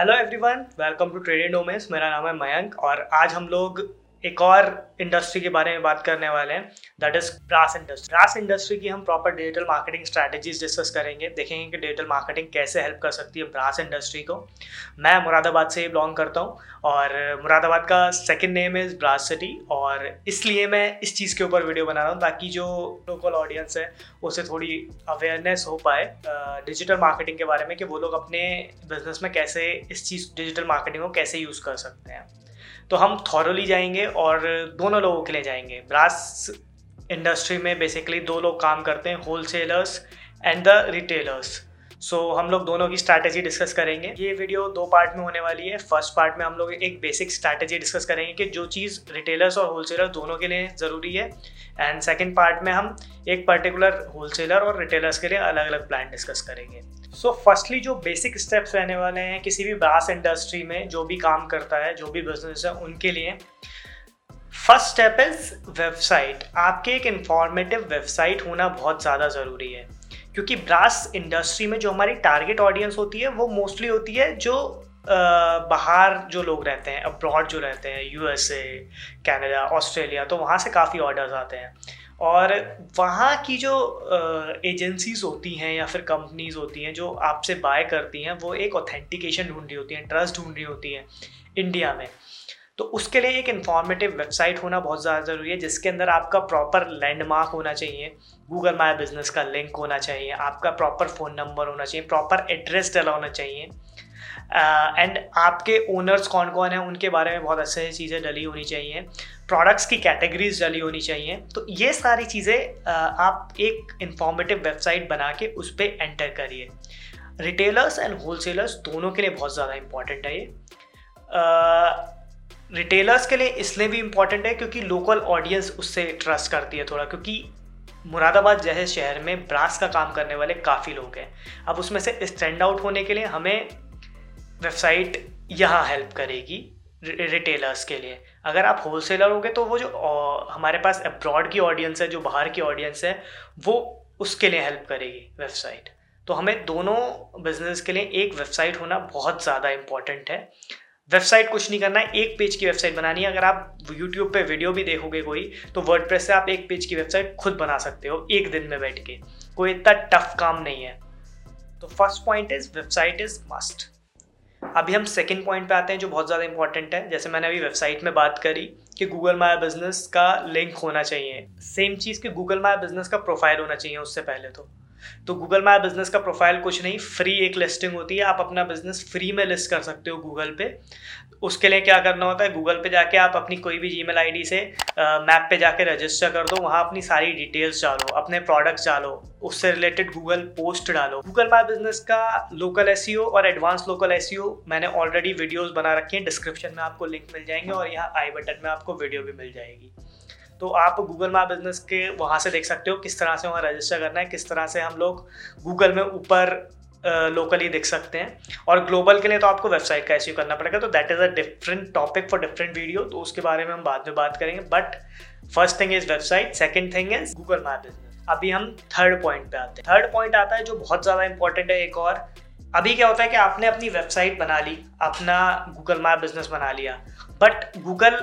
Hello everyone welcome to trading डोमेस मेरा नाम है मयंक और आज हम लोग एक और इंडस्ट्री के बारे में बात करने वाले हैं that is brass industry brass industry की हम proper digital marketing strategies discuss करेंगे, देखेंगे कि डिजिटल मार्केटिंग कैसे हेल्प कर सकती है ब्रास इंडस्ट्री को. मैं मुरादाबाद से ही बिलोंग करता हूँ और मुरादाबाद का second name is brass city और इसलिए मैं इस चीज़ के ऊपर वीडियो बना रहा हूँ ताकि जो लोकल ऑडियंस है, उसे थोड़ी अवेयरनेस हो पाए डिजिटल मार्केटिंग के बारे में कि वो लोग अपने बिज़नेस में कैसे इस चीज़ डिजिटल मार्केटिंग को कैसे यूज़ कर सकते हैं. तो हम थॉरली जाएँगे और दोनों लोगों के लिए जाएँगे। ब्रास इंडस्ट्री में बेसिकली दो लोग काम करते हैं wholesalers and the retailers so so, हम लोग दोनों की स्ट्रैटेजी डिस्कस करेंगे। ये वीडियो दो पार्ट में होने वाली है। फ़र्स्ट पार्ट में हम लोग एक बेसिक स्ट्रैटेजी डिस्कस करेंगे कि जो चीज़ रिटेलर्स और होलसेलर दोनों के लिए ज़रूरी है। एंड सेकेंड पार्ट में हम एक पर्टिकुलर होलसेलर और रिटेलर्स के लिए अलग अलग प्लान डिस्कस करेंगे। सो so, फर्स्टली जो बेसिक स्टेप्स रहने वाले हैं किसी भी ब्रास इंडस्ट्री में जो भी काम करता है जो भी बिज़नेस है उनके लिए। फ़र्स्ट स्टेप इज़ वेबसाइट आपके एक इंफॉर्मेटिव वेबसाइट होना बहुत ज़्यादा ज़रूरी है। क्योंकि ब्रास इंडस्ट्री में जो हमारी टारगेट ऑडियंस होती है वो मोस्टली होती है जो बाहर जो लोग रहते हैं अब्रॉड जो रहते हैं यूएसए कनाडा ऑस्ट्रेलिया तो वहाँ से काफ़ी ऑर्डर्स आते हैं। और वहाँ की जो एजेंसीज होती हैं या फिर कंपनीज़ होती हैं जो आपसे बाय करती हैं, वो एक ऑथेंटिकेशन ढूंढ रही होती हैं ट्रस्ट ढूंढ रही होती हैं इंडिया में। तो उसके लिए एक इन्फॉर्मेटिव वेबसाइट होना बहुत ज़्यादा ज़रूरी है, जिसके अंदर आपका प्रॉपर लैंडमार्क होना चाहिए गूगल माई बिज़नेस का लिंक होना चाहिए, आपका प्रॉपर फ़ोन नंबर होना चाहिए प्रॉपर एड्रेस डला होना चाहिए। एंड uh, आपके ओनर्स कौन कौन हैं? उनके बारे में बहुत अच्छे चीज़ें डली होनी चाहिए। प्रोडक्ट्स की कैटेगरीज डली होनी चाहिए। तो ये सारी चीज़ें uh, आप एक इंफॉर्मेटिव वेबसाइट बना के उस पर एंटर करिए। रिटेलर्स एंड होलसेलर्स दोनों के लिए बहुत ज़्यादा इंपॉर्टेंट है ये। Uh, रिटेलर्स के लिए इसलिए भी इंपॉर्टेंट है क्योंकि लोकल ऑडियंस उससे ट्रस्ट करती है थोड़ा क्योंकि मुरादाबाद जैसे शहर में ब्रास का काम करने वाले काफ़ी लोग हैं। अब उसमें से स्टैंड आउट होने के लिए हमें वेबसाइट यहाँ हेल्प करेगी रिटेलर्स के लिए। अगर आप होलसेलर होगे तो वो जो हमारे पास अब्रॉड की ऑडियंस है, जो बाहर की ऑडियंस है, वो उसके लिए हेल्प करेगी वेबसाइट। तो हमें दोनों बिज़नेस के लिए एक वेबसाइट होना बहुत ज़्यादा इंपॉर्टेंट है। वेबसाइट कुछ नहीं करना है एक पेज की वेबसाइट बनानी है। अगर आप यूट्यूब पे वीडियो भी देखोगे कोई तो वर्ड से आप एक पेज की वेबसाइट खुद बना सकते हो, एक दिन में बैठ के। कोई इतना टफ काम नहीं है। तो first point is website is must अभी हम सेकेंड पॉइंट पे आते हैं जो बहुत ज़्यादा इंपॉर्टेंट है। जैसे मैंने अभी वेबसाइट में बात करी कि गूगल माई बिज़नेस का लिंक होना चाहिए। सेम चीज़ कि गूगल माया बिज़नेस का प्रोफ़ाइल होना चाहिए उससे पहले तो। तो गूगल माई बिज़नेस का प्रोफ़ाइल कुछ नहीं फ्री एक लिस्टिंग होती है, आप अपना बिज़नेस फ्री में लिस्ट कर सकते हो गूगल पे। उसके लिए क्या करना होता है गूगल पे जाके आप अपनी कोई भी जी मेल से मैप पे जाके रजिस्टर कर दो, वहाँ अपनी सारी डिटेल्स डालो, अपने प्रोडक्ट्स डालो, उससे रिलेटेड गूगल पोस्ट डालो। गूगल माई बिज़नेस का लोकल एस e और एडवांस लोकल एस मैंने ऑलरेडी वीडियोज़ बना रखी हैं डिस्क्रिप्शन में आपको लिंक मिल जाएँगे और यहाँ आई बटन में आपको वीडियो भी मिल जाएगी। तो आप गूगल मैप बिज़नेस के वहाँ से देख सकते हो किस तरह से वहाँ रजिस्टर करना है, किस तरह से हम लोग गूगल में ऊपर लोकली देख सकते हैं। और ग्लोबल के लिए तो आपको वेबसाइट का एस करना पड़ेगा तो that is a different topic for different video तो उसके बारे में हम बाद में बात करेंगे। But first thing is website second thing is Google map business अभी हम थर्ड पॉइंट पे आते हैं। थर्ड पॉइंट आता है जो बहुत ज़्यादा इंपॉर्टेंट है एक और। अभी क्या होता है कि आपने अपनी वेबसाइट बना ली, अपना गूगल मैप बिज़नेस बना लिया। बट गूगल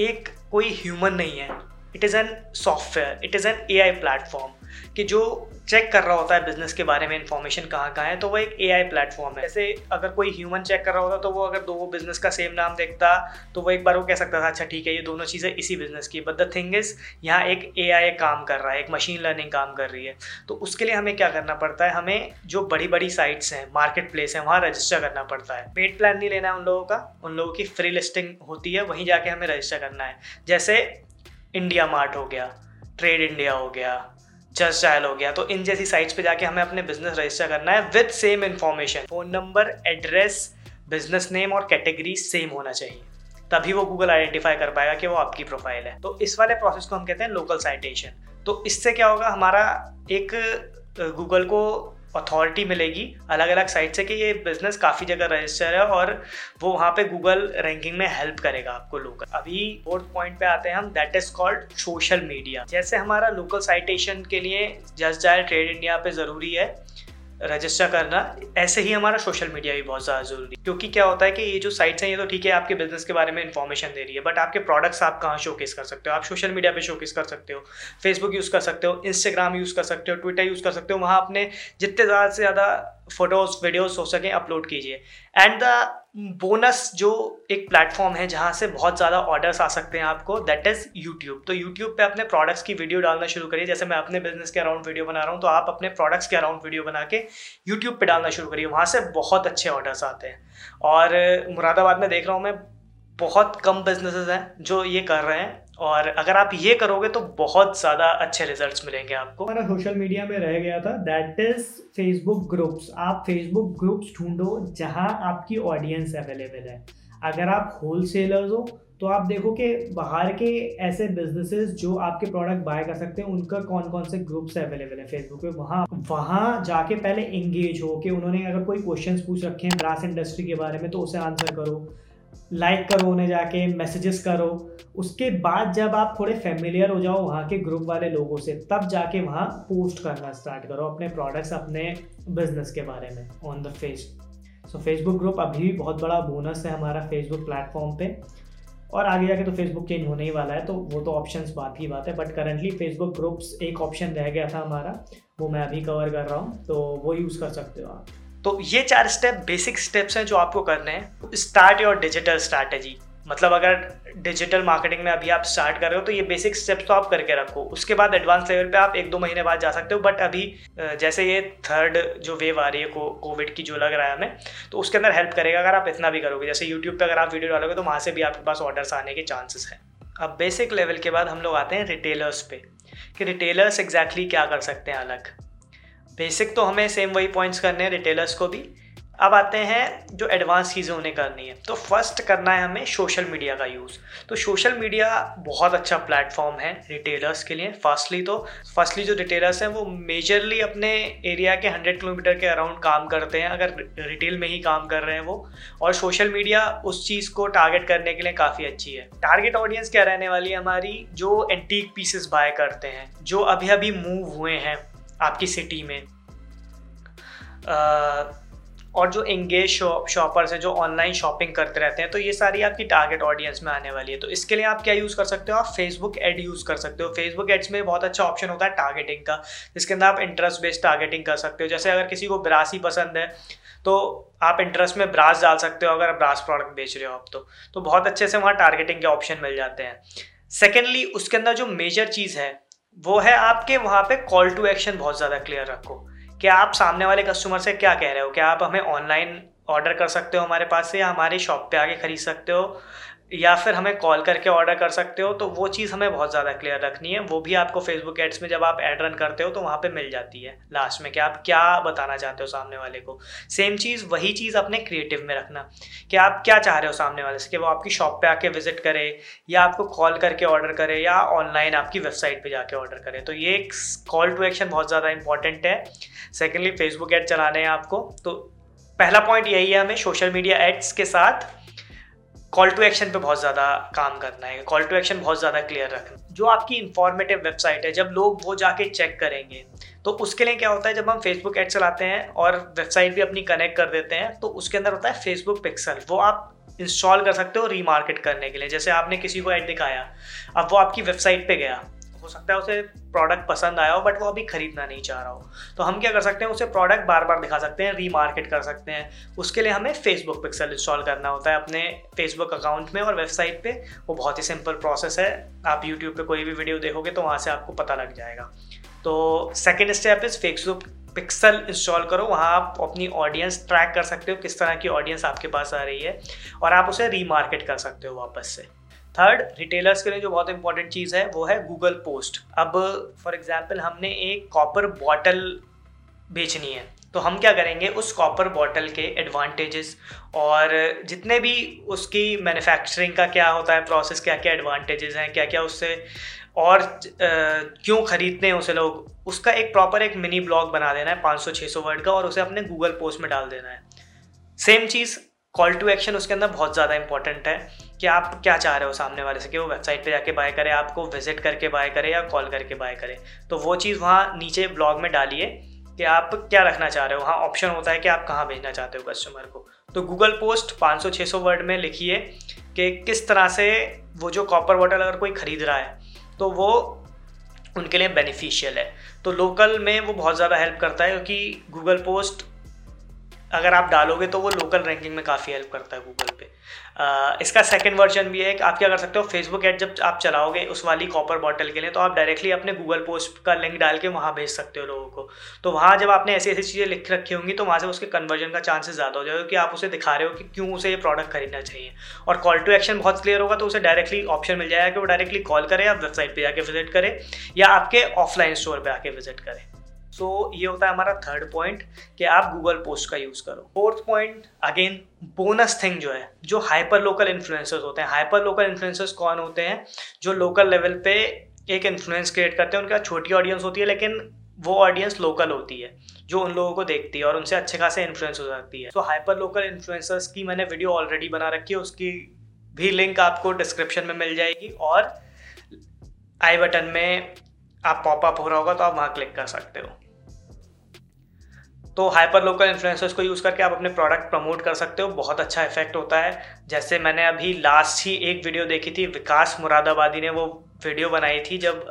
एक कोई ह्यूमन नहीं है। It is an software it is an A I platform कि जो चेक कर रहा होता है बिज़नेस के बारे में इन्फॉर्मेशन कहाँ कहाँ है तो वो एक ए आई प्लेटफॉर्म है। जैसे अगर कोई ह्यूमन चेक कर रहा होता तो वो अगर दो बिज़नेस का सेम नाम देखता तो वो एक बार वो कह सकता था अच्छा ठीक है, ये दोनों चीज़ें इसी बिज़नेस की बट द थिंग इज़ यहाँ एक ए आई काम कर रहा है, एक मशीन लर्निंग काम कर रही है। तो उसके लिए हमें क्या करना पड़ता है? हमें जो बड़ी बड़ी साइट्स हैं मार्केट प्लेस हैं, वहाँ रजिस्टर करना पड़ता है। पेड प्लान नहीं लेना है उन लोगों का, उन लोगों की फ्री लिस्टिंग होती है, वहीं जाके हमें रजिस्टर करना है। जैसे इंडिया मार्ट हो गया ट्रेड इंडिया हो गया जस्ट डायल हो गया। तो इन जैसी साइट्स पे जाके हमें अपने बिज़नेस रजिस्टर करना है with same information phone number address business name और कैटेगरी सेम होना चाहिए। तभी वो गूगल आइडेंटिफाई कर पाएगा कि वो आपकी प्रोफ़ाइल है। तो इस वाले प्रोसेस को हम कहते हैं लोकल साइटेशन तो इससे क्या होगा, हमारा एक गूगल को अथॉरिटी मिलेगी अलग अलग साइट से कि ये बिज़नेस काफ़ी जगह रजिस्टर है और वो वहाँ पे गूगल रैंकिंग में हेल्प करेगा आपको लोकल अभी फोर्थ पॉइंट पे आते हैं हम that is called social media जैसे हमारा लोकल साइटेशन के लिए जस्ट जाए ट्रेड इंडिया पे ज़रूरी है रजिस्टर करना, ऐसे ही हमारा सोशल मीडिया भी बहुत ज़्यादा ज़रूरी है। क्योंकि क्या होता है कि ये जो साइट्स हैं, ये तो ठीक है, आपके बिज़नेस के बारे में इन्फॉर्मेशन दे रही है बट आपके प्रोडक्ट्स आप कहाँ शोकेस कर सकते हो? आप सोशल मीडिया पे शोकेस कर सकते हो फेसबुक यूज़ कर सकते हो इंस्टाग्राम यूज़ कर सकते हो ट्विटर यूज़ कर सकते हो, वहाँ अपने जितने ज़्यादा से ज़्यादा फ़ोटोज़ वीडियोज़ हो सकें अपलोड कीजिए। एंड द बोनस जो एक प्लेटफॉर्म है जहाँ से बहुत ज़्यादा ऑर्डर्स आ सकते हैं आपको दैट इज़ यूट्यूब तो यूट्यूब पे अपने प्रोडक्ट्स की वीडियो डालना शुरू करिए। जैसे मैं अपने बिज़नेस के अराउंड वीडियो बना रहा हूँ तो आप अपने प्रोडक्ट्स के अराउंड वीडियो बना के यूट्यूब पे डालना शुरू करिए। वहाँ से बहुत अच्छे ऑर्डर्स आते हैं। और मुरादाबाद में देख रहा हूँ मैं, बहुत कम बिजनेसेस हैं जो ये कर रहे हैं। और अगर आप ये करोगे तो बहुत ज़्यादा अच्छे रिजल्ट्स मिलेंगे आपको। हमारा सोशल मीडिया में रह गया था दैट इज़ फेसबुक ग्रुप्स आप फेसबुक ग्रुप्स ढूंढो जहाँ आपकी ऑडियंस अवेलेबल है। अगर आप होल सेलर्स हो तो आप देखो कि बाहर के ऐसे बिजनेसेस जो आपके प्रोडक्ट बाय कर सकते हैं, उनका कौन कौन से ग्रुप्स अवेलेबल है फेसबुक पे वहाँ वहाँ जाके पहले एंगेज हो कि उन्होंने अगर कोई क्वेश्चंस पूछ रखे हैं ब्रास इंडस्ट्री के बारे में तो उसे आंसर करो। लाइक करो, उन्हें जाके मैसेजेस करो। उसके बाद जब आप थोड़े फेमिलियर हो जाओ वहाँ के ग्रुप वाले लोगों से, तब जाके वहाँ पोस्ट करना स्टार्ट करो अपने प्रोडक्ट्स अपने बिज़नेस के बारे में on the face so Facebook group अभी भी बहुत बड़ा बोनस है हमारा फेसबुक प्लेटफॉर्म पे। और आगे जाके तो फेसबुक चेंज होने ही वाला है तो वो तो ऑप्शंस बात ही बात है बट करंटली फेसबुक ग्रुप्स एक ऑप्शन रह गया था हमारा, वो मैं अभी कवर कर रहा हूँ तो वो यूज़ कर सकते हो आप। तो ये चार स्टेप बेसिक स्टेप्स हैं जो आपको करने हैं। स्टार्ट योर डिजिटल स्ट्रैटेजी मतलब अगर डिजिटल मार्केटिंग में अभी आप स्टार्ट कर रहे हो तो ये बेसिक स्टेप्स तो आप करके रखो। उसके बाद एडवांस लेवल पे आप एक दो महीने बाद जा सकते हो बट अभी जैसे ये थर्ड जो वेव आ रही है कोविड की जो लग रहा है हमें तो उसके अंदर हेल्प करेगा अगर आप इतना भी करोगे। जैसे यूट्यूब पर अगर आप वीडियो डालोगे तो वहाँ से भी आपके पास ऑर्डर्स आने के चांसेस हैं। अब बेसिक लेवल के बाद हम लोग आते हैं रिटेलर्स पे, कि रिटेलर्स एग्जैक्टली exactly क्या कर सकते हैं अलग। बेसिक तो हमें सेम वही पॉइंट्स करने हैं रिटेलर्स को भी। अब आते हैं जो एडवांस चीज़ें उन्हें करनी है। तो फ़र्स्ट करना है हमें सोशल मीडिया का यूज़ तो सोशल मीडिया बहुत अच्छा प्लेटफॉर्म है रिटेलर्स के लिए फर्स्टली तो। फर्स्टली जो रिटेलर्स हैं, वो मेजरली अपने एरिया के 100 किलोमीटर के अराउंड काम करते हैं, अगर रिटेल में ही काम कर रहे हैं वो। और सोशल मीडिया उस चीज़ को टारगेट करने के लिए काफ़ी अच्छी है। टारगेट ऑडियंस क्या रहने वाली है हमारी? जो एंटीक पीसेस बाय करते हैं, जो अभी अभी मूव हुए हैं। आपकी सिटी में। और जो एंगेज शॉप शॉपर्स हैं, जो ऑनलाइन शॉपिंग करते रहते हैं तो ये सारी आपकी टारगेट ऑडियंस में आने वाली है। तो इसके लिए आप क्या यूज़ कर सकते हो? आप फेसबुक एड यूज़ कर सकते हो। फेसबुक एड्स में बहुत अच्छा ऑप्शन होता है टारगेटिंग का, जिसके अंदर आप इंटरेस्ट बेस्ड टारगेटिंग कर सकते हो। जैसे अगर किसी को ब्रास ही पसंद है तो आप इंटरेस्ट में ब्रास डाल सकते हो अगर ब्रास प्रोडक्ट बेच रहे हो आप तो। तो बहुत अच्छे से वहाँ टारगेटिंग के ऑप्शन मिल जाते हैं। सेकेंडली उसके अंदर जो मेजर चीज़ है वो है आपके वहाँ पे कॉल टू एक्शन बहुत ज़्यादा क्लियर रखो। कि आप सामने वाले कस्टमर से क्या कह रहे हो? कि आप हमें ऑनलाइन ऑर्डर कर सकते हो हमारे पास से या हमारी शॉप पे आके खरीद सकते हो? या फिर हमें कॉल करके ऑर्डर कर सकते हो तो वो चीज़ हमें बहुत ज़्यादा क्लियर रखनी है। वो भी आपको फेसबुक एड्स में जब आप एड रन करते हो तो वहाँ पे मिल जाती है लास्ट में कि आप क्या बताना चाहते हो सामने वाले को। सेम चीज़, वही चीज़ अपने क्रिएटिव में रखना कि आप क्या चाह रहे हो सामने वाले से, कि वो आपकी शॉप पर आके विज़िट करे, या आपको कॉल करके ऑर्डर करे, या ऑनलाइन आपकी वेबसाइट पर जाके ऑर्डर करे। तो ये एक कॉल टू एक्शन बहुत ज़्यादा इंपॉर्टेंट है। सेकेंडली फेसबुक एड चलाने हैं आपको। तो पहला पॉइंट यही है हमें सोशल मीडिया एड्स के साथ। कॉल टू एक्शन पे बहुत ज़्यादा काम करना है। कॉल टू एक्शन बहुत ज़्यादा क्लियर रखना जो आपकी इंफॉर्मेटिव वेबसाइट है, जब लोग वो जाके चेक करेंगे तो उसके लिए क्या होता है, जब हम फेसबुक एड चलाते हैं और वेबसाइट भी अपनी कनेक्ट कर देते हैं तो उसके अंदर होता है फेसबुक पिक्सल वो आप इंस्टॉल कर सकते हो रीमार्केट करने के लिए। जैसे आपने किसी को ऐड दिखाया, अब वो आपकी वेबसाइट पे गया। सकता है उसे प्रोडक्ट पसंद आया हो बट वो अभी खरीदना नहीं चाह रहा हो। तो हम क्या कर सकते हैं, उसे प्रोडक्ट बार बार दिखा सकते हैं रीमार्केट कर सकते हैं। उसके लिए हमें फेसबुक पिक्सल इंस्टॉल करना होता है अपने फेसबुक अकाउंट में और वेबसाइट पे। वो बहुत ही सिंपल प्रोसेस है। आप यूट्यूब पे कोई भी वीडियो देखोगे तो वहाँ से आपको पता लग जाएगा। तो second step is Facebook pixel install करो। वहाँ आप अपनी ऑडियंस ट्रैक कर सकते हो, किस तरह की ऑडियंस आपके पास आ रही है, और आप उसे रीमार्केट कर सकते हो वापस से। थर्ड रिटेलर्स के लिए जो बहुत इंपॉर्टेंट चीज़ है, वो है गूगल पोस्ट अब फॉर एग्ज़ाम्पल हमने एक कॉपर बॉटल बेचनी है। तो हम क्या करेंगे, उस कॉपर बॉटल के एडवांटेजेस और जितने भी उसकी मैन्युफैक्चरिंग का क्या होता है प्रोसेस क्या क्या एडवांटेजेस हैं क्या क्या उससे और क्यों खरीदते हैं उसे लोग, उसका एक प्रॉपर एक मिनी ब्लॉग बना देना है 500-600 वर्ड का और उसे अपने गूगल पोस्ट में डाल देना है। सेम चीज़ कॉल टू एक्शन उसके अंदर बहुत ज़्यादा इंपॉर्टेंट है कि आप क्या चाह रहे हो सामने वाले से कि वो वेबसाइट पे जाके बाय करे, आपको विज़िट करके बाय करे या कॉल करके बाय करे। तो वो चीज़ वहाँ नीचे ब्लॉग में डालिए कि आप क्या रखना चाह रहे हो। वहाँ ऑप्शन होता है कि आप कहाँ भेजना चाहते हो कस्टमर को। तो गूगल पोस्ट 500-600 वर्ड में लिखिए कि किस तरह से वो जो कॉपर बॉटल अगर कोई ख़रीद रहा है तो वो उनके लिए बेनिफिशियल है। तो लोकल में वो बहुत ज़्यादा हेल्प करता है क्योंकि गूगल पोस्ट अगर आप डालोगे तो वो लोकल रैंकिंग में काफ़ी हेल्प करता है गूगल पे। आ, इसका सेकंड वर्जन भी है कि आप क्या कर सकते हो फेसबुक एड जब आप चलाओगे उस वाली कॉपर बॉटल के लिए तो आप डायरेक्टली अपने गूगल पोस्ट का लिंक डाल के वहाँ भेज सकते हो लोगों को। तो वहाँ जब आपने ऐसी ऐसी चीज़ें लिख रखी होंगी तो वहाँ से उसके कन्वर्जन का चांसेस ज़्यादा हो जाएगा कि आप उसे दिखा रहे हो कि क्यों उसे ये प्रोडक्ट खरीदना चाहिए। और कॉल टू एक्शन बहुत क्लियर होगा तो उसे डायरेक्टली ऑप्शन मिल जाएगा कि वो डायरेक्टली कॉल करे या वेबसाइट पर जाके विज़िट करे या आपके ऑफलाइन स्टोर पर आके विज़िट करें। सो ये होता है हमारा थर्ड पॉइंट कि आप गूगल पोस्ट का यूज़ करो। Fourth point again bonus thing जो है, जो हाइपर लोकल इन्फ्लुएंसर्स होते हैं। हाइपर लोकल इन्फ्लुएंसर्स कौन होते हैं? जो लोकल लेवल पे एक इन्फ्लुएंस क्रिएट करते हैं, उनका छोटी ऑडियंस होती है, लेकिन वो ऑडियंस लोकल होती है, जो उन लोगों को देखती है और उनसे अच्छे खासे इन्फ्लुएंस हो जाती है। तो हाइपर लोकल इन्फ्लुएंसर्स की मैंने वीडियो ऑलरेडी बना रखी है, उसकी भी लिंक आपको डिस्क्रिप्शन में मिल जाएगी और आई बटन में आप पॉपअप हो रहा होगा तो आप वहाँ क्लिक कर सकते हो। तो हाइपर लोकल इन्फ्लुएंसर्स को यूज़ करके आप अपने प्रोडक्ट प्रमोट कर सकते हो। बहुत अच्छा इफ़ेक्ट होता है। जैसे मैंने अभी लास्ट ही एक वीडियो देखी थी, विकास मुरादाबादी ने वो वीडियो बनाई थी जब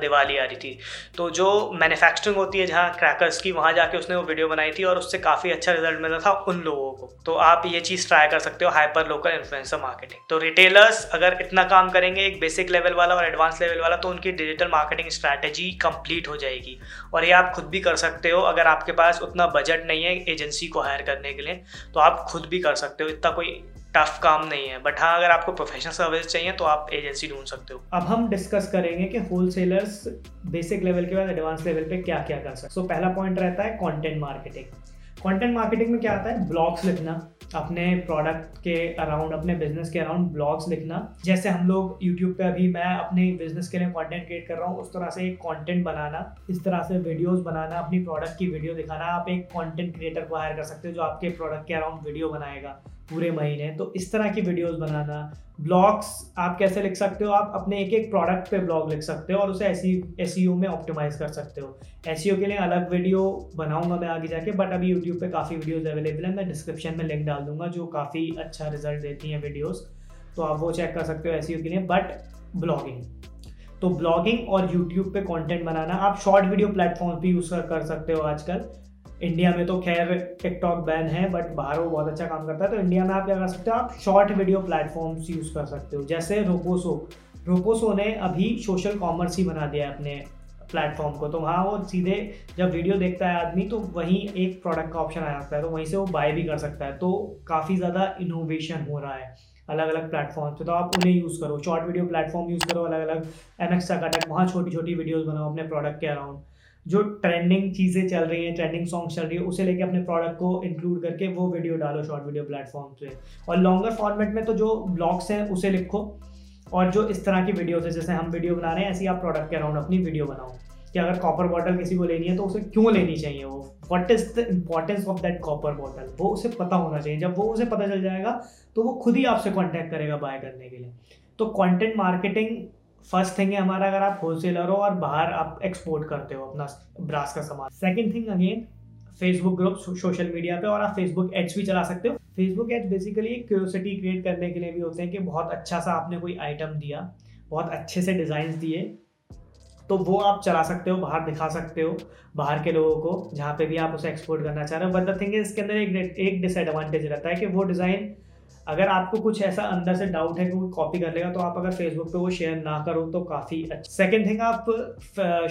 दिवाली आ रही थी। तो जो मैन्युफैक्चरिंग होती है जहाँ क्रैकर्स की, वहाँ जाके उसने वो वीडियो बनाई थी और उससे काफ़ी अच्छा रिज़ल्ट मिला था उन लोगों को। तो आप ये चीज़ ट्राई कर सकते हो हाइपर लोकल इन्फ्लुएंसर मार्केटिंग तो रिटेलर्स अगर इतना काम करेंगे एक बेसिक लेवल वाला और एडवांस लेवल वाला तो उनकी डिजिटल मार्केटिंग स्ट्रैटेजी कंप्लीट हो जाएगी। और ये आप खुद भी कर सकते हो अगर आपके पास उतना बजट नहीं है एजेंसी को हायर करने के लिए। तो आप खुद भी कर सकते हो, इतना कोई टफ काम नहीं है। बट हाँ अगर आपको प्रोफेशनल सर्विस चाहिए तो आप एजेंसी ढूंढ सकते हो। अब हम डिस्कस करेंगे कि होलसेलर्स बेसिक लेवल के बाद एडवांस लेवल पे क्या क्या कर सकते सो so, पहला पॉइंट रहता है कंटेंट मार्केटिंग कंटेंट मार्केटिंग में क्या आता है? ब्लॉग्स लिखना अपने प्रोडक्ट के अराउंड अपने बिज़नेस के अराउंड ब्लॉग्स लिखना। जैसे हम लोग यूट्यूब पे अभी मैं अपने बिज़नेस के लिए कंटेंट क्रिएट कर रहा हूँ उस तरह से एक कंटेंट बनाना इस तरह से वीडियोस बनाना अपनी प्रोडक्ट की वीडियो दिखाना। आप एक कंटेंट क्रिएटर को हायर कर सकते हो जो आपके प्रोडक्ट के अराउंड वीडियो बनाएगा। पूरे महीने। तो इस तरह की वीडियोस बनाना। ब्लॉग्स आप कैसे लिख सकते हो? आप अपने एक एक प्रोडक्ट पे ब्लॉग लिख सकते हो और उसे एस e में ऑप्टिमाइज कर सकते हो। एस e के लिए अलग वीडियो बनाऊँगा मैं आगे जाके बट अभी यूट्यूब पे काफ़ी वीडियोस अवेलेबल है। मैं डिस्क्रिप्शन में लिंक डाल दूँगा, जो काफ़ी अच्छा रिज़ल्ट देती हैं वीडियोज़ तो आप वो चेक कर सकते हो एस e के लिए बट ब्लॉगिंग तो ब्लॉगिंग और यूट्यूब पे कंटेंट बनाना। आप शॉर्ट वीडियो प्लेटफॉर्म भी यूज़ कर सकते हो आजकल। इंडिया में तो खैर टिकटॉक बैन है बट बाहर वो बहुत अच्छा काम करता है। तो इंडिया में आप क्या कर सकते हो? आप शॉर्ट वीडियो प्लेटफॉर्म्स यूज़ कर सकते हो। जैसे रोपोसो रोपोसो ने अभी सोशल कॉमर्स ही बना दिया है अपने प्लेटफॉर्म को। तो वहाँ वो सीधे जब वीडियो देखता है आदमी तो वहीं एक प्रोडक्ट का ऑप्शन आ जाता है। तो वहीं से वो बाय भी कर सकता है। तो काफ़ी ज़्यादा इनोवेशन हो रहा है अलग अलग प्लेटफॉर्म पे। तो आप उन्हें यूज़ करो। शॉर्ट वीडियो प्लेटफॉर्म यूज़ करो अलग अलग एम एक्स का वहाँ छोटी छोटी वीडियोज़ बनाओ अपने प्रोडक्ट के अराउंड जो ट्रेंडिंग चीज़ें चल रही हैं ट्रेंडिंग सॉन्ग चल रही है, उसे लेके अपने प्रोडक्ट को इंक्लूड करके वो वीडियो डालो शॉर्ट वीडियो प्लेटफॉर्म पे। और लॉन्गर फॉर्मेट में तो जो ब्लॉग्स हैं, उसे लिखो। और जो इस तरह की वीडियो है, जैसे हम वीडियो बना रहे हैं, ऐसी आप प्रोडक्ट के अराउंड अपनी वीडियो बनाओ। कि अगर कॉपर बॉटल किसी को लेनी है तो उसे क्यों लेनी चाहिए वो? What is the importance of that copper bottle वो उसे पता होना चाहिए। जब वो उसे पता चल जाएगा तो वो खुद ही आपसे कॉन्टैक्ट करेगा बाय करने के लिए। तो कॉन्टेंट मार्केटिंग फ़र्स्ट थिंग है हमारा, अगर आप होलसेलर हो और बाहर आप एक्सपोर्ट करते हो अपना ब्रास का सामान। Second thing again Facebook group social media पे और आप फेसबुक एड्स भी चला सकते हो। फेसबुक एड्स बेसिकली एक क्यूरियोसिटी क्रिएट करने के लिए भी होते हैं कि बहुत अच्छा सा आपने कोई आइटम दिया, बहुत अच्छे से डिज़ाइन दिए तो वो आप चला सकते हो, बाहर दिखा सकते हो, बाहर के लोगों को, जहाँ पे भी आप उसे एक्सपोर्ट करना चाह रहे हो। बट द थिंग इसके अंदर एक एक डिसएडवांटेज रहता है कि वो डिज़ाइन अगर आपको कुछ ऐसा अंदर से डाउट है कि कॉपी कर लेगा तो आप अगर फेसबुक पे वो शेयर ना करो तो काफ़ी अच्छा सेकेंड थिंग आप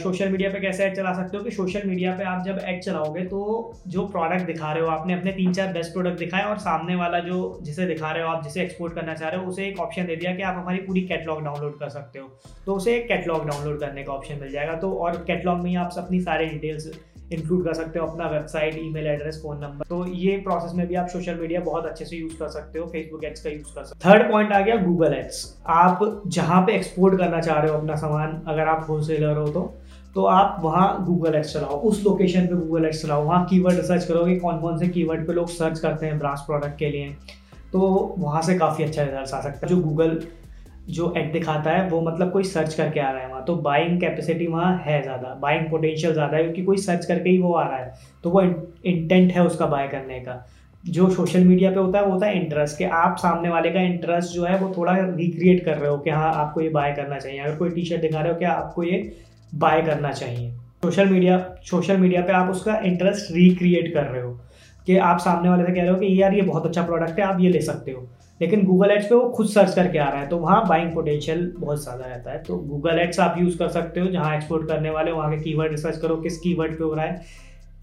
सोशल मीडिया पे कैसे ऐड चला सकते हो कि सोशल मीडिया पे आप जब ऐड चलाओगे तो जो प्रोडक्ट दिखा रहे हो, आपने अपने तीन चार बेस्ट प्रोडक्ट दिखाए और सामने वाला जो जिसे दिखा रहे हो, आप जिसे एक्सपोर्ट करना चाह रहे हो, उसे एक ऑप्शन दे दिया कि आप हमारी पूरी कैटलॉग डाउनलोड कर सकते हो। तो उसे एक कैटलॉग डाउनलोड करने का ऑप्शन मिल जाएगा। तो और कैटलॉग में ही आप अपनी सारी डिटेल्स इंक्लूड कर सकते हो अपना website email address phone number तो ये प्रोसेस में भी आप सोशल मीडिया बहुत अच्छे से यूज़ कर सकते हो फेसबुक एड्स का यूज़ कर सकते हो। थर्ड पॉइंट आ गया गूगल एड्स आप जहाँ पे एक्सपोर्ट करना चाह रहे हो अपना सामान, अगर आप होलसेलर हो तो तो आप वहाँ गूगल एड्स चलाओ। उस लोकेशन पे गूगल एड्स चलाओ। वहाँ कीवर्ड रिसर्च करोगे कौन कौन से कीवर्ड पे लोग सर्च करते हैं ब्रास प्रोडक्ट के लिए। तो वहाँ से काफ़ी अच्छा रिज़ल्ट आ सकता है। जो गूगल जो एड दिखाता है, वो मतलब कोई सर्च करके आ रहा है वहाँ। तो बाइंग कैपेसिटी वहाँ है ज़्यादा बाइंग पोटेंशियल ज़्यादा है, क्योंकि कोई सर्च करके ही वो आ रहा है। तो वो इंटेंट है उसका बाय करने का। जो सोशल मीडिया पे होता है, वो होता है इंटरेस्ट कि। आप सामने वाले का इंटरेस्ट जो है, वो थोड़ा रिक्रिएट कर रहे हो कि हाँ आपको ये बाय करना चाहिए। अगर कोई टी शर्ट दिखा रहे हो कि आपको ये बाय करना चाहिए। सोशल मीडिया सोशल मीडिया पे आप उसका इंटरेस्ट रिक्रिएट कर रहे हो। कि आप सामने वाले से कह रहे हो कि, यार, ये बहुत अच्छा प्रोडक्ट है, आप ये ले सकते हो। लेकिन गूगल एड्स पे वो खुद सर्च करके आ रहा है तो वहाँ बाइंग पोटेंशियल बहुत ज़्यादा रहता है। तो गूगल एड्स आप यूज़ कर सकते हो, जहाँ एक्सपोर्ट करने वाले वहाँ के कीवर्ड रिसर्च करो, किस कीवर्ड पे हो रहा है।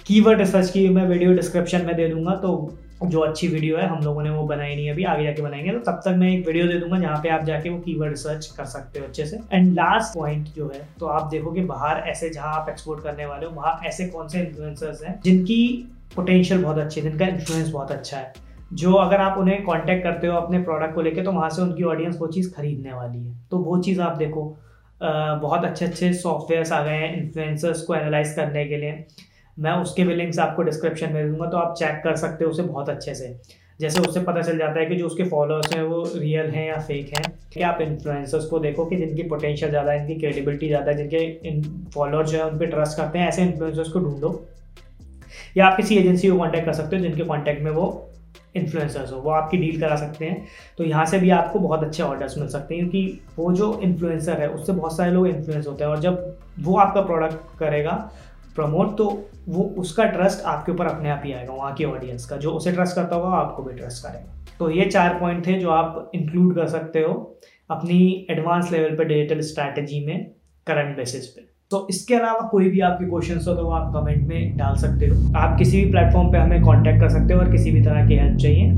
कीवर्ड रिसर्च की मैं वीडियो डिस्क्रिप्शन में दे दूँगा तो जो अच्छी वीडियो है, हम लोगों ने वो बनाई नहीं अभी, आगे जाके बनाएँगे। तो तब तक मैं एक वीडियो दे दूँगा, जहाँ पे आप जाके वो कीवर्ड रिसर्च कर सकते हो अच्छे से। एंड लास्ट पॉइंट जो है तो आप देखो कि बाहर ऐसे जहाँ आप एक्सपोर्ट करने वाले हो, वहाँ ऐसे कौन से इन्फ्लुएंसर्स हैं, जिनकी पोटेंशियल बहुत अच्छी है, जिनका इन्फ्लुएंस बहुत अच्छा है। जो अगर आप उन्हें कांटेक्ट करते हो अपने प्रोडक्ट को लेके तो वहाँ से उनकी ऑडियंस वो चीज़ खरीदने वाली है। तो वो चीज़ आप देखो बहुत अच्छे अच्छे सॉफ्टवेयर्स आ गए हैं इन्फ्लुएंसर्स को एनालाइज करने के लिए। मैं उसके भी लिंक्स आपको डिस्क्रिप्शन में दूँगा तो आप चेक कर सकते हो उसे बहुत अच्छे से। जैसे उससे पता चल जाता है कि जो उसके फॉलोअर्स हैं, वो रियल हैं या फेक हैं। कि आप इन्फ्लुएंसर्स को देखो कि जिनकी पोटेंशियल ज़्यादा है, जिनकी क्रेडिबिलिटी ज़्यादा है, जिनके फॉलोअर्स जो है, उन पर ट्रस्ट करते हैं, ऐसे इन्फ्लुएंसर्स को ढूंढो। या आप किसी एजेंसी को कॉन्टैक्ट कर सकते हो, जिनके कॉन्टैक्ट में वो इन्फ्लुएंसर्स हो, वो आपकी डील करा सकते हैं। तो यहाँ से भी आपको बहुत अच्छे ऑर्डर्स मिल सकते हैं, क्योंकि वो जो इन्फ्लुएंसर है, उससे बहुत सारे लोग इन्फ्लुएंस होते हैं और जब वो आपका प्रोडक्ट करेगा प्रमोट तो वो उसका ट्रस्ट आपके ऊपर अपने आप ही आएगा, वहाँ की ऑडियंस का, जो उसे ट्रस्ट करता होगा आपको भी ट्रस्ट करेगा। तो ये चार पॉइंट थे जो आप इंक्लूड कर सकते हो अपनी एडवांस लेवल पर डिजिटल स्ट्रैटेजी में करंट बेसिस पे। तो इसके अलावा कोई भी आपके क्वेश्चन हो तो आप कमेंट में डाल सकते हो। आप किसी भी प्लेटफॉर्म पे हमें कांटेक्ट कर सकते हो और किसी भी तरह की हेल्प चाहिए।